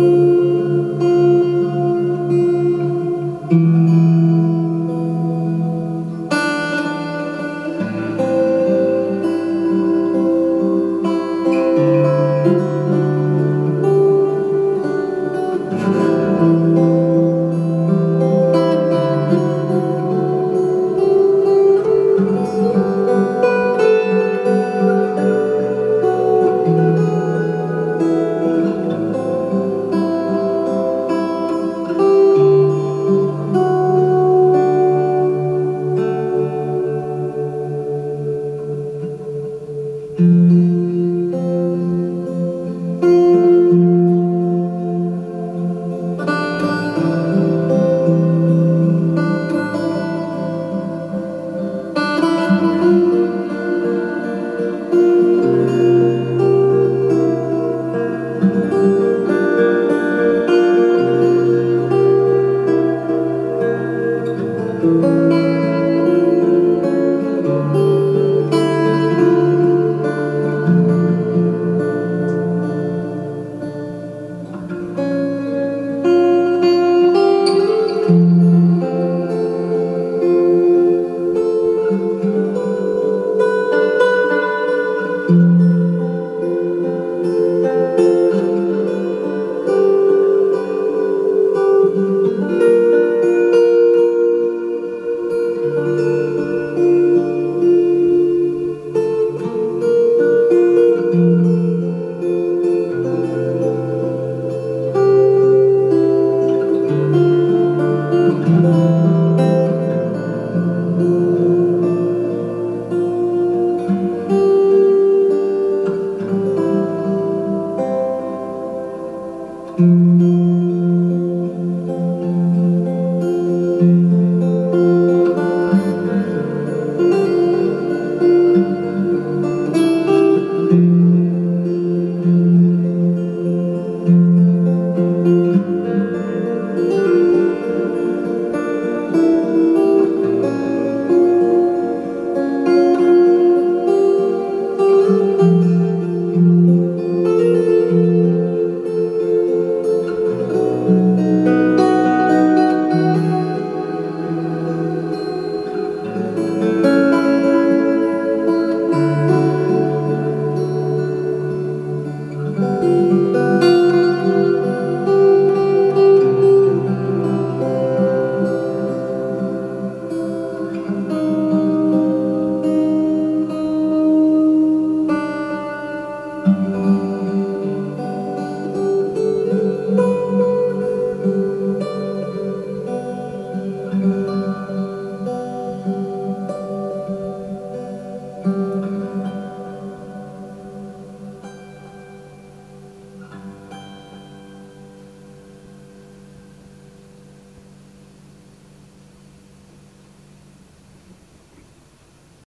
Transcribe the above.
Ooh.